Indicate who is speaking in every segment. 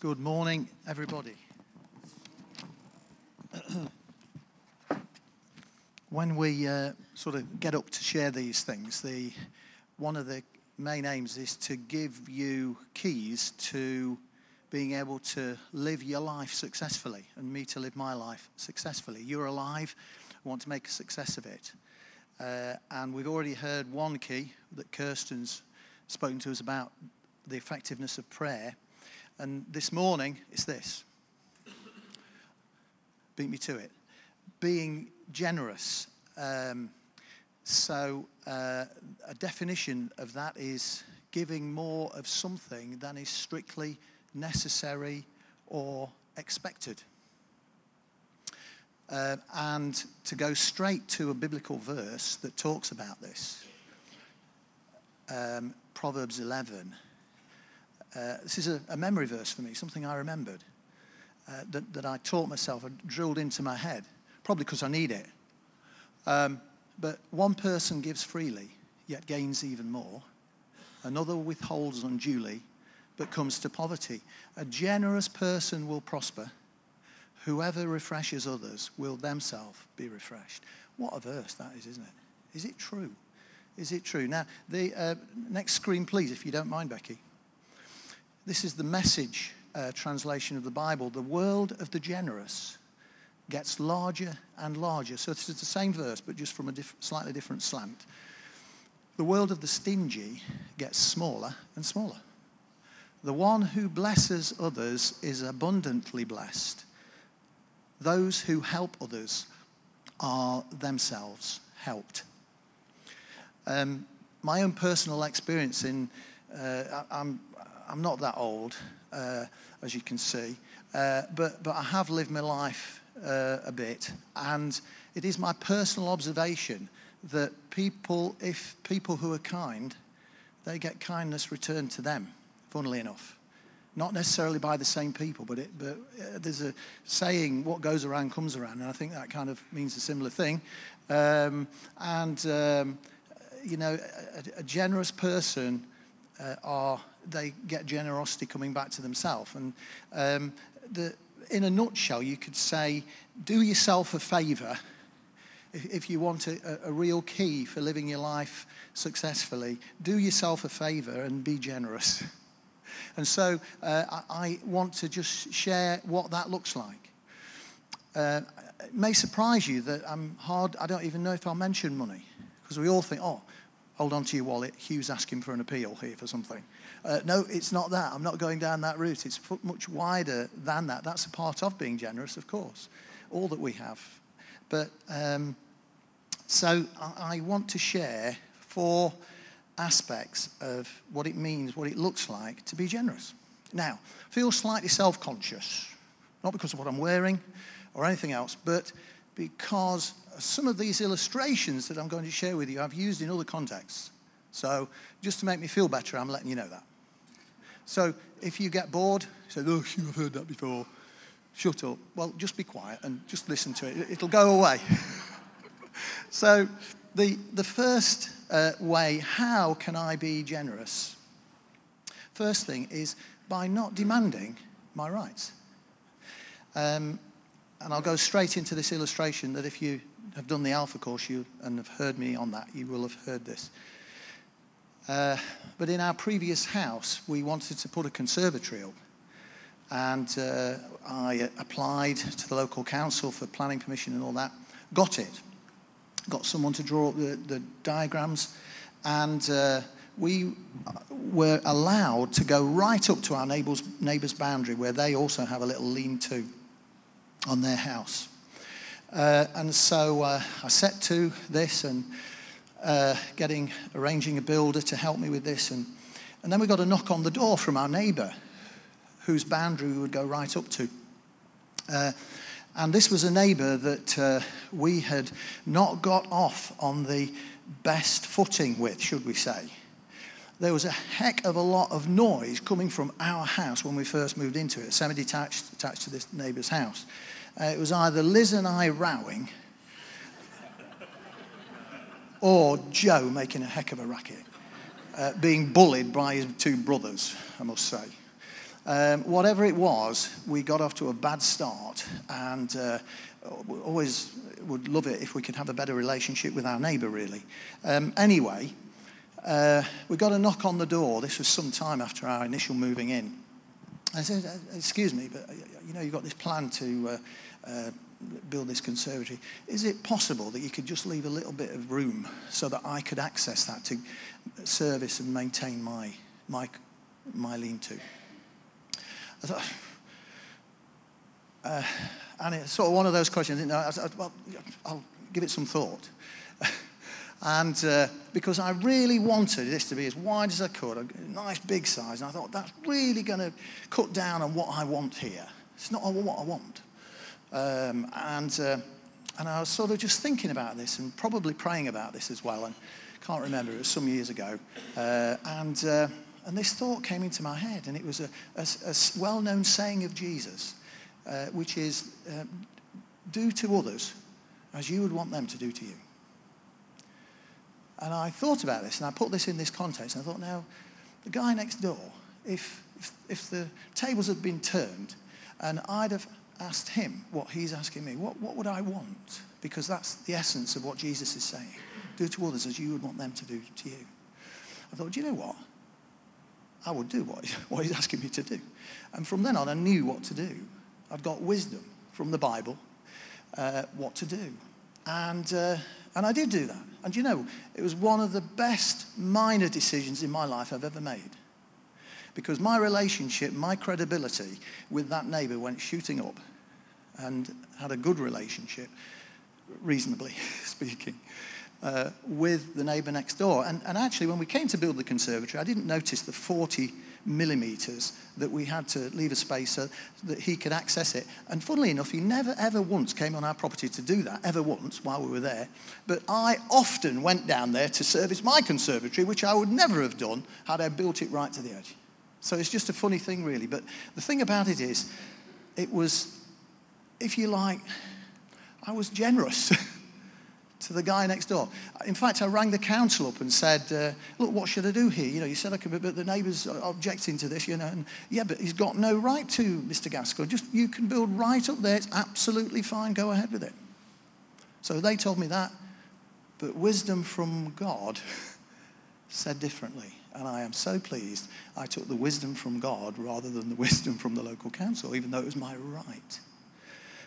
Speaker 1: Good morning, everybody. when we uh, sort of get up to share these things, the one of the main aims is to give you keys to being able to live your life successfully and me to live my life successfully. You're alive, I want to make a success of it. Uh, and we've already heard one key that Kirsten's spoken to us about the effectiveness of prayer. And this morning, it's this beat me to it being generous. Um, so, uh, a definition of that is giving more of something than is strictly necessary or expected. Uh, and to go straight to a biblical verse that talks about this, um, Proverbs 11. Uh, this is a, a, memory verse for me, something I remembered uh, that, that I taught myself, I drilled into my head, probably because I need it. Um, but one person gives freely, yet gains even more. Another withholds unduly, but comes to poverty. A generous person will prosper. Whoever refreshes others will themselves be refreshed. What a verse that is, isn't it? Is it true? Is it true? Now, the uh, next screen, please, if you don't mind, Becky. This is the message uh, translation of the Bible. The world of the generous gets larger and larger. So this is the same verse, but just from a diff- slightly different slant. The world of the stingy gets smaller and smaller. The one who blesses others is abundantly blessed. Those who help others are themselves helped. Um, my own personal experience in, uh, I'm, I'm not that old, uh, as you can see, uh, but, but I have lived my life uh, a bit, and it is my personal observation that people, if people who are kind, they get kindness returned to them, funnily enough. Not necessarily by the same people, but, it, but uh, there's a saying, what goes around comes around, and I think that kind of means a similar thing. Um, and, um, you know, a, a generous person uh, are, they get generosity coming back to themselves. And um, the, in a nutshell, you could say, do yourself a favor if, if you want a, a, real key for living your life successfully. Do yourself a favor and be generous. And so uh, I, I, want to just share what that looks like. Uh, it may surprise you that I'm hard, I don't even know if I'll mention money, because we all think, oh, hold on to your wallet, Hugh's asking for an appeal here for something. Uh, no, it's not that. I'm not going down that route. It's much wider than that. That's a part of being generous, of course, all that we have. But um, so I, I want to share four aspects of what it means, what it looks like to be generous. Now, feel slightly self conscious, not because of what I'm wearing or anything else, but because some of these illustrations that I'm going to share with you I've used in other contexts. So, just to make me feel better, I'm letting you know that. So if you get bored, say, oh, I've heard that before. Shut up. Well, just be quiet and just listen to it. It'll go away. so the, the first uh, way, how can I be generous? First thing is by not demanding my rights. Um, and I'll go straight into this illustration that if you have done the Alpha course you, and have heard me on that, you will have heard this. Uh, but in our previous house, we wanted to put a conservatory up. And uh, I applied to the local council for planning permission and all that. Got it. Got someone to draw up the, the diagrams. And uh, we were allowed to go right up to our neighbour's, neighbour's boundary where they also have a little lean to on their house. Uh, and so uh, I set to this and uh, getting, arranging a builder to help me with this. And, and then we got a knock on the door from our neighbour, whose boundary we would go right up to. Uh, and this was a neighbour that uh, we had not got off on the best footing with, should we say. There was a heck of a lot of noise coming from our house when we first moved into it, semi detached, attached to this neighbour's house. Uh, it was either Liz and I rowing or Joe making a heck of a racket, uh, being bullied by his two brothers, I must say. Um, whatever it was, we got off to a bad start and uh, always would love it if we could have a better relationship with our neighbour, really. Um, anyway, uh, we got a knock on the door. This was some time after our initial moving in. I said, uh, Excuse me, but uh, you know, you've got this plan to uh, uh, build this conservatory. Is it possible that you could just leave a little bit of room so that I could access that to service and maintain my, my, my lean to? I thought, uh, and it's sort of one of those questions. You know, I said, well, I'll give it some thought. and uh, because I really wanted this to be as wide as I could, a nice big size, and I thought that's really going to cut down on what I want here. It's not what I want. Um, and, uh, and I was sort of just thinking about this and probably praying about this as well. And can't remember, it was some years ago. Uh, and uh, and this thought came into my head, and it was a, a, a well known saying of Jesus, uh, which is uh, do to others as you would want them to do to you. And I thought about this, and I put this in this context, and I thought, now, the guy next door, if, if, if the tables had been turned, and I'd have asked him what he's asking me, what, what would I want? Because that's the essence of what Jesus is saying. Do to others as you would want them to do to you. I thought, do you know what? I would do what, what he's asking me to do. And from then on, I knew what to do. I'd got wisdom from the Bible, uh, what to do. And, uh, and I did do that. And you know, it was one of the best minor decisions in my life I've ever made. Because my relationship, my credibility with that neighbor went shooting up and had a good relationship, reasonably speaking uh, with the neighbour next door. And, and actually, when we came to build the conservatory, I didn't notice the 40 millimetres that we had to leave a space so that he could access it. And funnily enough, he never ever once came on our property to do that, ever once while we were there. But I often went down there to service my conservatory, which I would never have done had I built it right to the edge. So it's just a funny thing, really. But the thing about it is, it was, if you like, I was generous. to the guy next door. In fact, I rang the council up and said, uh, look, what should I do here? You know, you said I could, but the neighbour's objecting to this, you know. And, yeah, but he's got no right to, Mr. Gaskell. Just, you can build right up there. It's absolutely fine. Go ahead with it. So they told me that. But wisdom from God said differently. And I am so pleased I took the wisdom from God rather than the wisdom from the local council, even though it was my right.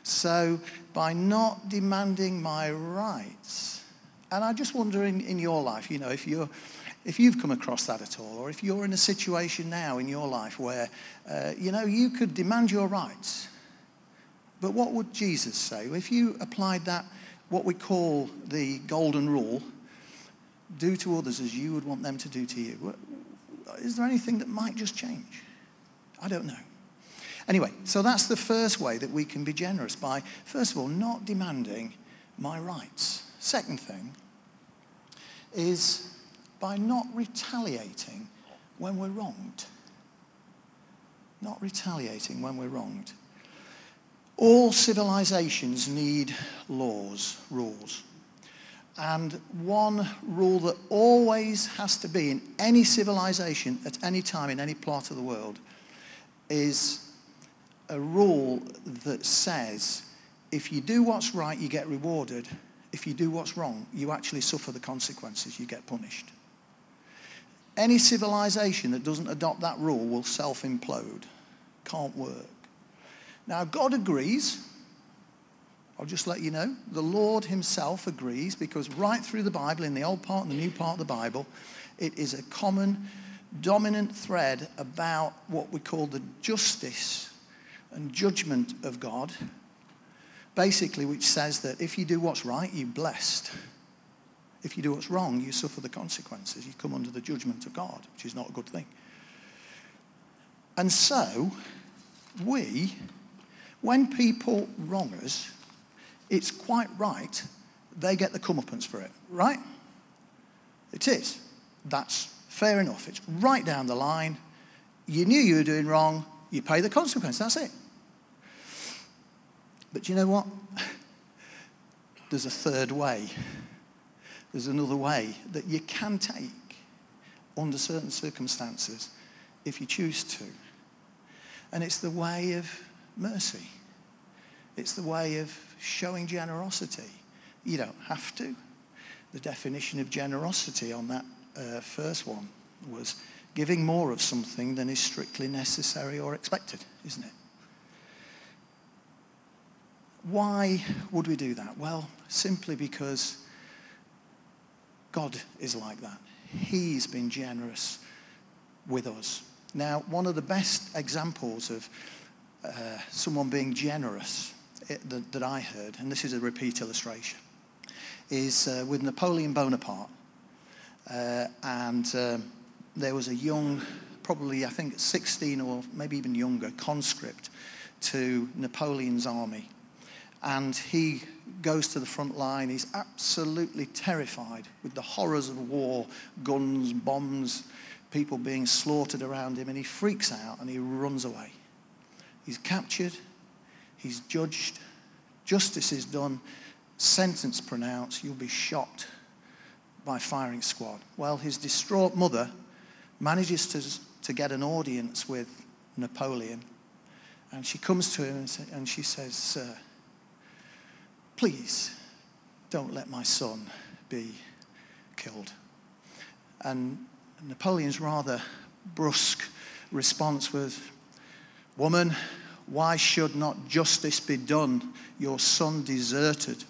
Speaker 1: So, by not demanding my rights, and I just wonder in, in your life, you know, if you're if you've come across that at all, or if you're in a situation now in your life where, uh, you know, you could demand your rights, but what would Jesus say? If you applied that, what we call the golden rule, do to others as you would want them to do to you, is there anything that might just change? I don't know. Anyway, so that's the first way that we can be generous by, first of all, not demanding my rights. Second thing is by not retaliating when we're wronged. Not retaliating when we're wronged. All civilizations need laws, rules. And one rule that always has to be in any civilization at any time in any part of the world is a rule that says if you do what's right, you get rewarded. If you do what's wrong, you actually suffer the consequences, you get punished. Any civilization that doesn't adopt that rule will self implode. Can't work. Now, God agrees. I'll just let you know. The Lord Himself agrees because right through the Bible, in the old part and the new part of the Bible, it is a common, dominant thread about what we call the justice and judgment of God, basically, which says that if you do what's right, you're blessed. If you do what's wrong, you suffer the consequences. You come under the judgment of God, which is not a good thing. And so, we, when people wrong us, it's quite right they get the comeuppance for it, right? It is. That's fair enough. It's right down the line. You knew you were doing wrong, you pay the consequence. That's it. But you know what? There's a third way. There's another way that you can take under certain circumstances if you choose to. And it's the way of mercy. It's the way of showing generosity. You don't have to. The definition of generosity on that uh, first one was giving more of something than is strictly necessary or expected, isn't it? Why would we do that? Well, simply because God is like that. He's been generous with us. Now, one of the best examples of uh, someone being generous that, that, I heard, and this is a repeat illustration, is uh, with Napoleon Bonaparte. Uh, and um, there was a young, probably I think 16 or maybe even younger, conscript to Napoleon's army. And he goes to the front line. He's absolutely terrified with the horrors of war, guns, bombs, people being slaughtered around him. And he freaks out and he runs away. He's captured, he's judged, justice is done, sentence pronounced, you'll be shot by firing squad. Well, his distraught mother manages to, to get an audience with Napoleon. And she comes to him and, say, and she says, Sir, please don't let my son be killed. And Napoleon's rather brusque response was, Woman, why should not justice be done? Your son deserted.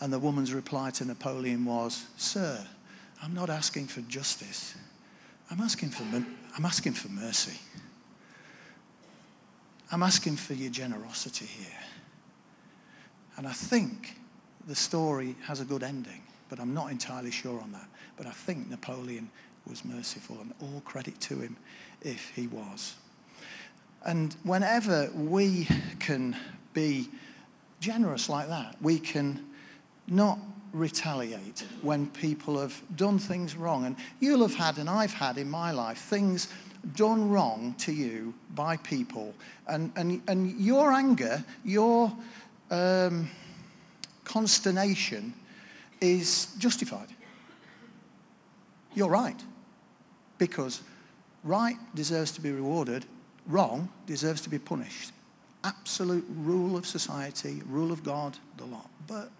Speaker 1: And the woman's reply to Napoleon was, Sir, I'm not asking for justice. I'm asking for, I'm asking for mercy. I'm asking for your generosity here. And I think the story has a good ending, but I'm not entirely sure on that. But I think Napoleon was merciful, and all credit to him if he was. And whenever we can be generous like that, we can not retaliate when people have done things wrong. And you'll have had, and I've had in my life, things done wrong to you by people. And, and, and your anger, your um, consternation is justified. You're right. Because right deserves to be rewarded, wrong deserves to be punished. Absolute rule of society, rule of God, the lot. But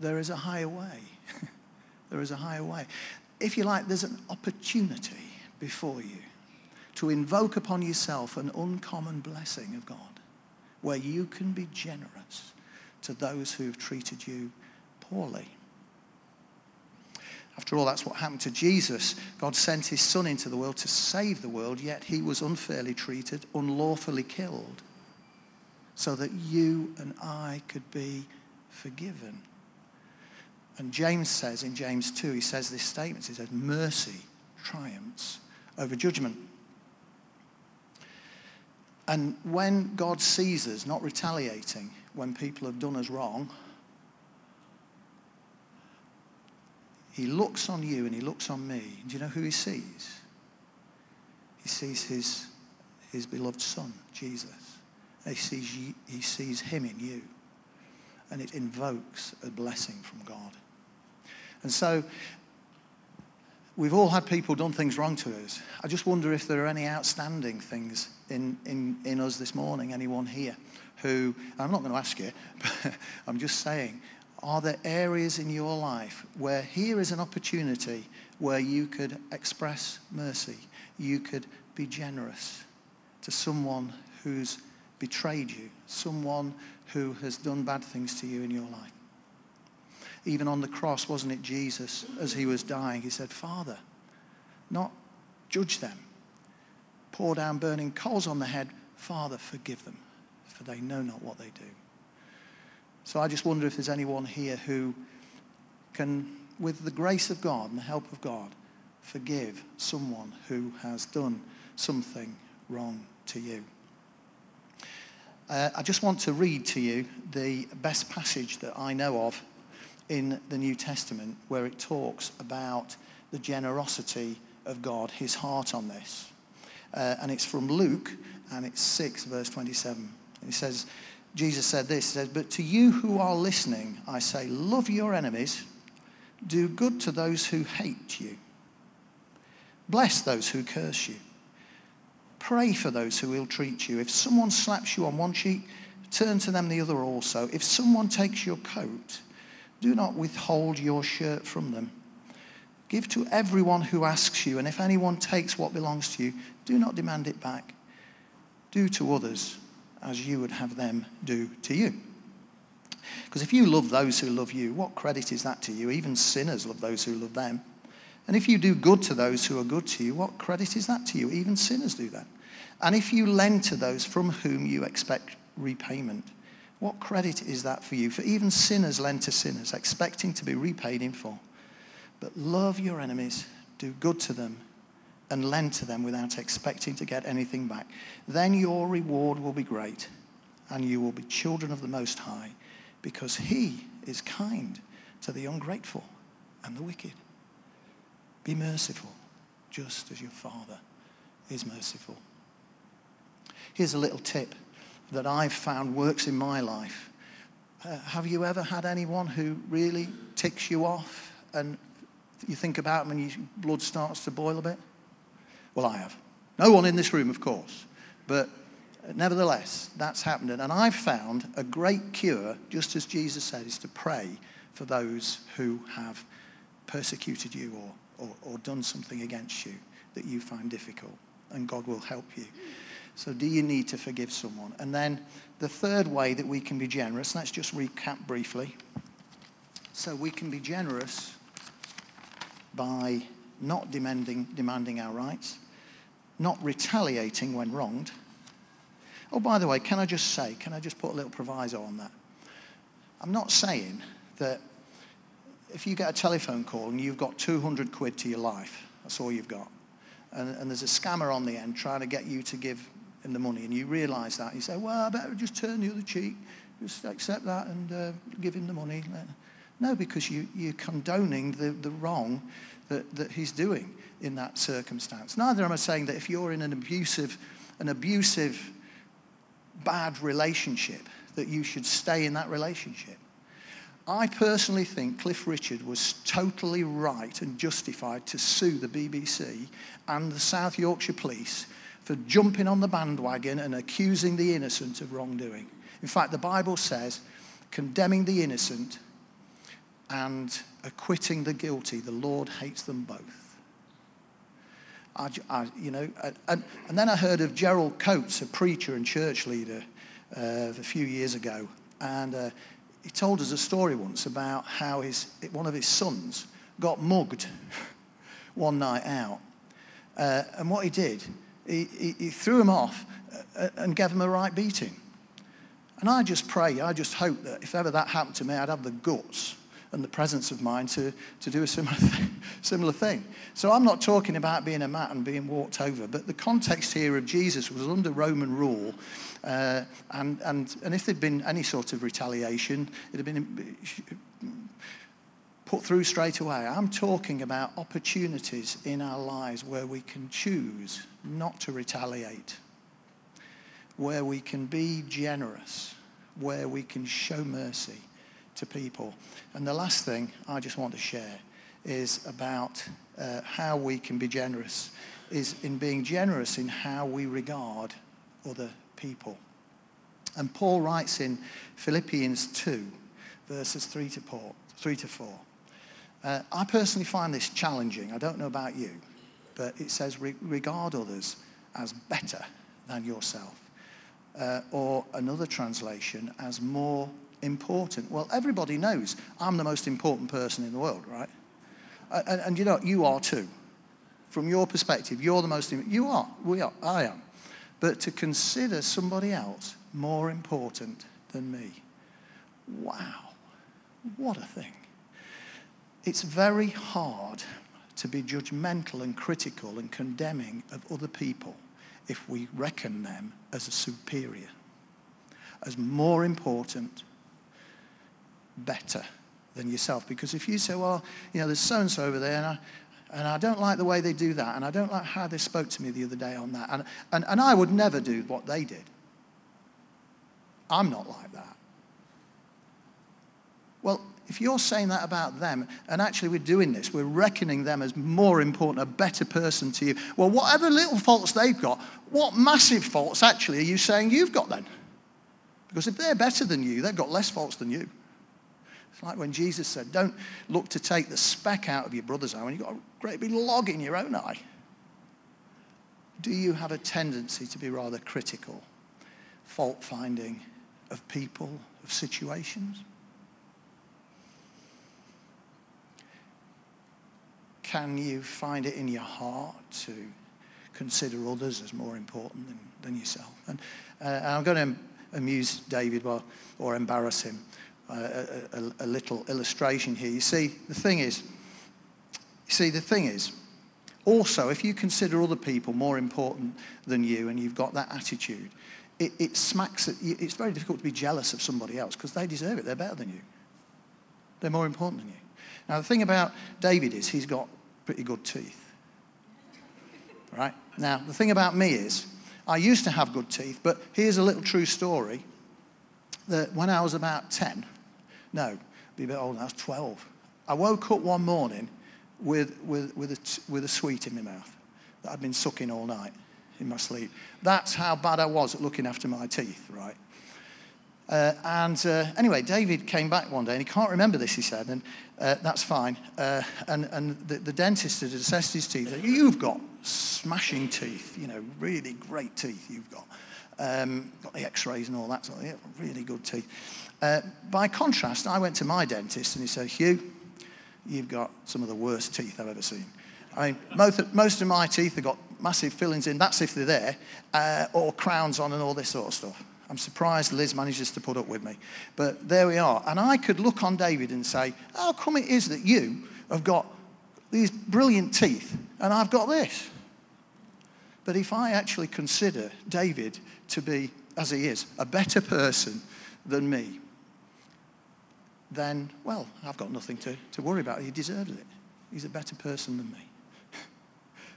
Speaker 1: there is a higher way. there is a higher way. If you like, there's an opportunity before you to invoke upon yourself an uncommon blessing of God where you can be generous to those who've treated you poorly. After all, that's what happened to Jesus. God sent his son into the world to save the world, yet he was unfairly treated, unlawfully killed, so that you and I could be forgiven. And James says in James 2, he says this statement, he says, mercy triumphs over judgment. And when God sees us not retaliating when people have done us wrong, he looks on you and he looks on me. Do you know who he sees? He sees his, his beloved son, Jesus. He sees, he sees him in you. And it invokes a blessing from God. And so we've all had people done things wrong to us. I just wonder if there are any outstanding things in, in, in us this morning, anyone here who, I'm not going to ask you, but I'm just saying, are there areas in your life where here is an opportunity where you could express mercy, you could be generous to someone who's betrayed you, someone who has done bad things to you in your life? even on the cross, wasn't it Jesus, as he was dying, he said, Father, not judge them. Pour down burning coals on the head. Father, forgive them, for they know not what they do. So I just wonder if there's anyone here who can, with the grace of God and the help of God, forgive someone who has done something wrong to you. Uh, I just want to read to you the best passage that I know of in the New Testament where it talks about the generosity of God, his heart on this. Uh, and it's from Luke, and it's 6, verse 27. He says, Jesus said this, he says, But to you who are listening, I say, love your enemies, do good to those who hate you, bless those who curse you, Pray for those who ill treat you. If someone slaps you on one cheek, turn to them the other also. If someone takes your coat, do not withhold your shirt from them. Give to everyone who asks you, and if anyone takes what belongs to you, do not demand it back. Do to others as you would have them do to you. Because if you love those who love you, what credit is that to you? Even sinners love those who love them. And if you do good to those who are good to you, what credit is that to you? Even sinners do that. And if you lend to those from whom you expect repayment, what credit is that for you? For even sinners lend to sinners, expecting to be repaid in full. But love your enemies, do good to them, and lend to them without expecting to get anything back. Then your reward will be great, and you will be children of the Most High, because He is kind to the ungrateful and the wicked. Be merciful, just as your Father is merciful. Here's a little tip that I've found works in my life. Uh, have you ever had anyone who really ticks you off and you think about them and your blood starts to boil a bit? Well, I have. No one in this room, of course. But nevertheless, that's happened. And I've found a great cure, just as Jesus said, is to pray for those who have persecuted you or, or, or done something against you that you find difficult. And God will help you. So, do you need to forgive someone? And then the third way that we can be generous, let's just recap briefly. So, we can be generous by not demanding, demanding our rights, not retaliating when wronged. Oh, by the way, can I just say, can I just put a little proviso on that? I'm not saying that if you get a telephone call and you've got 200 quid to your life, that's all you've got, and, and there's a scammer on the end trying to get you to give him the money, and you realize that, you say, well, I better just turn the other cheek, just accept that and uh, give him the money. No, because you, you're condoning the, the wrong that, that he's doing in that circumstance. Neither am I saying that if you're in an abusive, an abusive, bad relationship, that you should stay in that relationship. I personally think Cliff Richard was totally right and justified to sue the BBC and the South Yorkshire Police for jumping on the bandwagon and accusing the innocent of wrongdoing. In fact, the Bible says, condemning the innocent and acquitting the guilty, the Lord hates them both. I, I, you know, and, and then I heard of Gerald Coates, a preacher and church leader, uh, a few years ago, and uh, he told us a story once about how his, one of his sons got mugged one night out. Uh, and what he did, he, he, he threw him off uh, and gave him a right beating. And I just pray, I just hope that if ever that happened to me, I'd have the guts and the presence of mind to, to do a similar thing, similar thing. So I'm not talking about being a mat and being walked over, but the context here of Jesus was under Roman rule. Uh, and, and, and if there'd been any sort of retaliation, it'd have been put through straight away. I'm talking about opportunities in our lives where we can choose not to retaliate, where we can be generous, where we can show mercy to people. And the last thing I just want to share is about uh, how we can be generous, is in being generous in how we regard other people. And Paul writes in Philippians 2, verses 3 to 4. Three to four. Uh, I personally find this challenging. I don't know about you, but it says, regard others as better than yourself. Uh, or another translation, as more important? Well, everybody knows I'm the most important person in the world, right? And, and you know, you are too. From your perspective, you're the most, important. you are, we are, I am. But to consider somebody else more important than me, wow, what a thing. It's very hard to be judgmental and critical and condemning of other people if we reckon them as a superior, as more important, better than yourself. Because if you say, well, you know, there's so and so over there, and I, and I don't like the way they do that, and I don't like how they spoke to me the other day on that, and, and, and I would never do what they did. I'm not like that. Well, if you're saying that about them, and actually we're doing this, we're reckoning them as more important, a better person to you. Well, whatever little faults they've got, what massive faults actually are you saying you've got then? Because if they're better than you, they've got less faults than you. It's like when Jesus said, Don't look to take the speck out of your brother's eye when you've got a great big log in your own eye. Do you have a tendency to be rather critical, fault finding of people, of situations? Can you find it in your heart to consider others as more important than, than yourself? And, uh, I'm going to amuse David well, or embarrass him. A, a, a little illustration here. You see, the thing is, you see, the thing is, also, if you consider other people more important than you and you've got that attitude, it, it smacks, at, it's very difficult to be jealous of somebody else because they deserve it. They're better than you. They're more important than you. Now, the thing about David is he's got pretty good teeth. Right? Now, the thing about me is I used to have good teeth, but here's a little true story that when I was about 10, no, be a bit older, I was 12, I woke up one morning with, with, with, a, with a sweet in my mouth that I'd been sucking all night in my sleep. That's how bad I was at looking after my teeth, right? Uh, and uh, anyway, David came back one day and he can't remember this, he said, and uh, that's fine. Uh, and and the, the, dentist had assessed his teeth. You've got smashing teeth, you know, really great teeth you've got. Um, got the x rays and all that sort of thing, really good teeth. Uh, by contrast, I went to my dentist and he said, Hugh, you've got some of the worst teeth I've ever seen. I mean, most of, most of my teeth have got massive fillings in, that's if they're there, uh, or crowns on and all this sort of stuff. I'm surprised Liz manages to put up with me. But there we are. And I could look on David and say, How come it is that you have got these brilliant teeth and I've got this? But if I actually consider David to be, as he is, a better person than me, then, well, I've got nothing to, to worry about. He deserves it. He's a better person than me.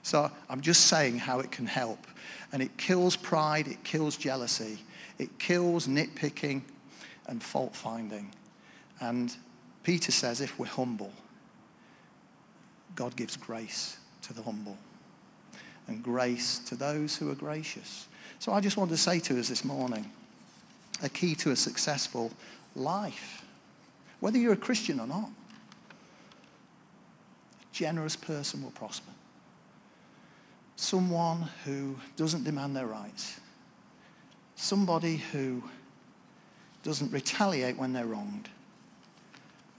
Speaker 1: so I'm just saying how it can help. And it kills pride, it kills jealousy, it kills nitpicking and fault finding. And Peter says if we're humble, God gives grace to the humble and grace to those who are gracious. So I just wanted to say to us this morning a key to a successful life, whether you're a Christian or not, a generous person will prosper. Someone who doesn't demand their rights somebody who doesn't retaliate when they're wronged,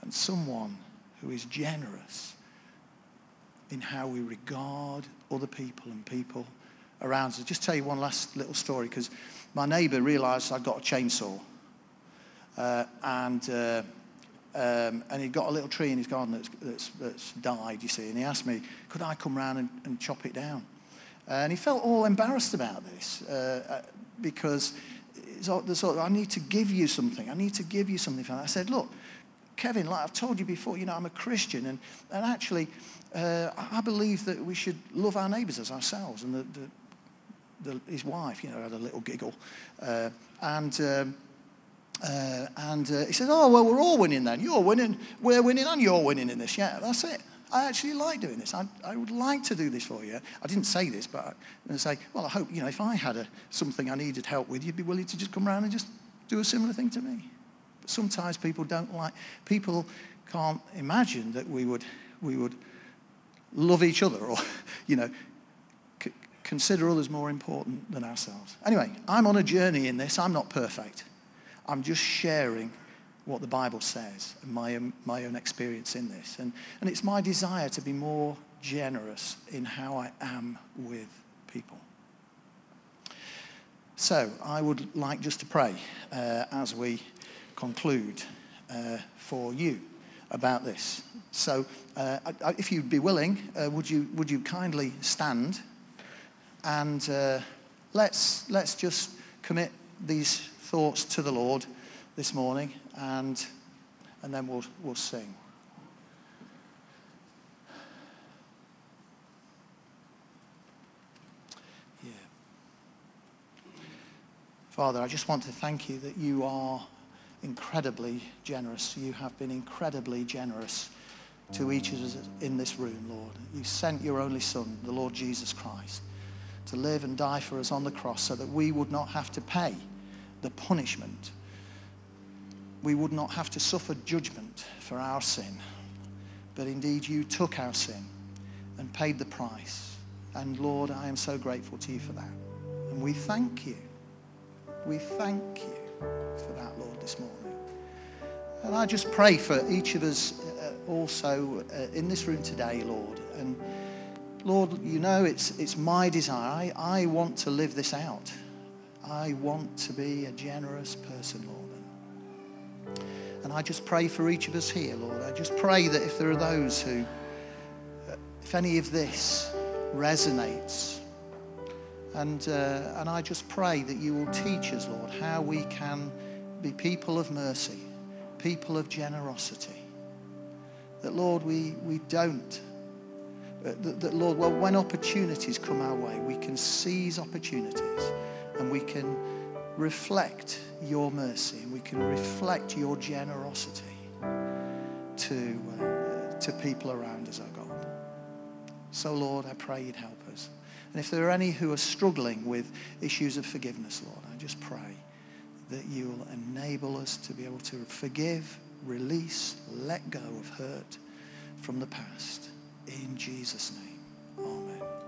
Speaker 1: and someone who is generous in how we regard other people and people around us. I'll just tell you one last little story because my neighbour realised I'd got a chainsaw. Uh, and uh, um, and he'd got a little tree in his garden that's, that's, that's, died, you see, and he asked me, could I come round and, and chop it down? And he felt all embarrassed about this. Uh, uh because it's of, I need to give you something. I need to give you something. I said, look, Kevin, like I've told you before, you know, I'm a Christian, and, and actually, uh, I believe that we should love our neighbours as ourselves. And the, the, the, his wife, you know, had a little giggle. Uh, and um, uh, and uh, he said, oh, well, we're all winning then. You're winning, we're winning, and you're winning in this. Yeah, that's it. I actually like doing this. I, I would like to do this for you. I didn't say this, but I say, well, I hope, you know, if I had a, something I needed help with, you'd be willing to just come around and just do a similar thing to me. Sometimes people don't like, people can't imagine that we would, we would love each other or, you know, c- consider others more important than ourselves. Anyway, I'm on a journey in this. I'm not perfect. I'm just sharing what the Bible says and my own, my own experience in this. And, and it's my desire to be more generous in how I am with people. So I would like just to pray uh, as we conclude uh, for you about this. So uh, I, if you'd be willing, uh, would, you, would you kindly stand and uh, let's, let's just commit these thoughts to the Lord this morning and, and then we'll, we'll sing. Father, I just want to thank you that you are incredibly generous. You have been incredibly generous to each of us in this room, Lord. You sent your only Son, the Lord Jesus Christ, to live and die for us on the cross so that we would not have to pay the punishment. We would not have to suffer judgment for our sin. But indeed, you took our sin and paid the price. And Lord, I am so grateful to you for that. And we thank you. We thank you for that, Lord, this morning. And I just pray for each of us uh, also uh, in this room today, Lord. And Lord, you know it's, it's my desire. I, I want to live this out. I want to be a generous person, Lord. And I just pray for each of us here, Lord. I just pray that if there are those who, uh, if any of this resonates, and, uh, and I just pray that you will teach us, Lord, how we can be people of mercy, people of generosity. That, Lord, we, we don't. Uh, that, that, Lord, well, when opportunities come our way, we can seize opportunities and we can reflect your mercy and we can reflect your generosity to, uh, to people around us, oh God. So, Lord, I pray you'd help us. And if there are any who are struggling with issues of forgiveness, Lord, I just pray that you'll enable us to be able to forgive, release, let go of hurt from the past. In Jesus' name, amen.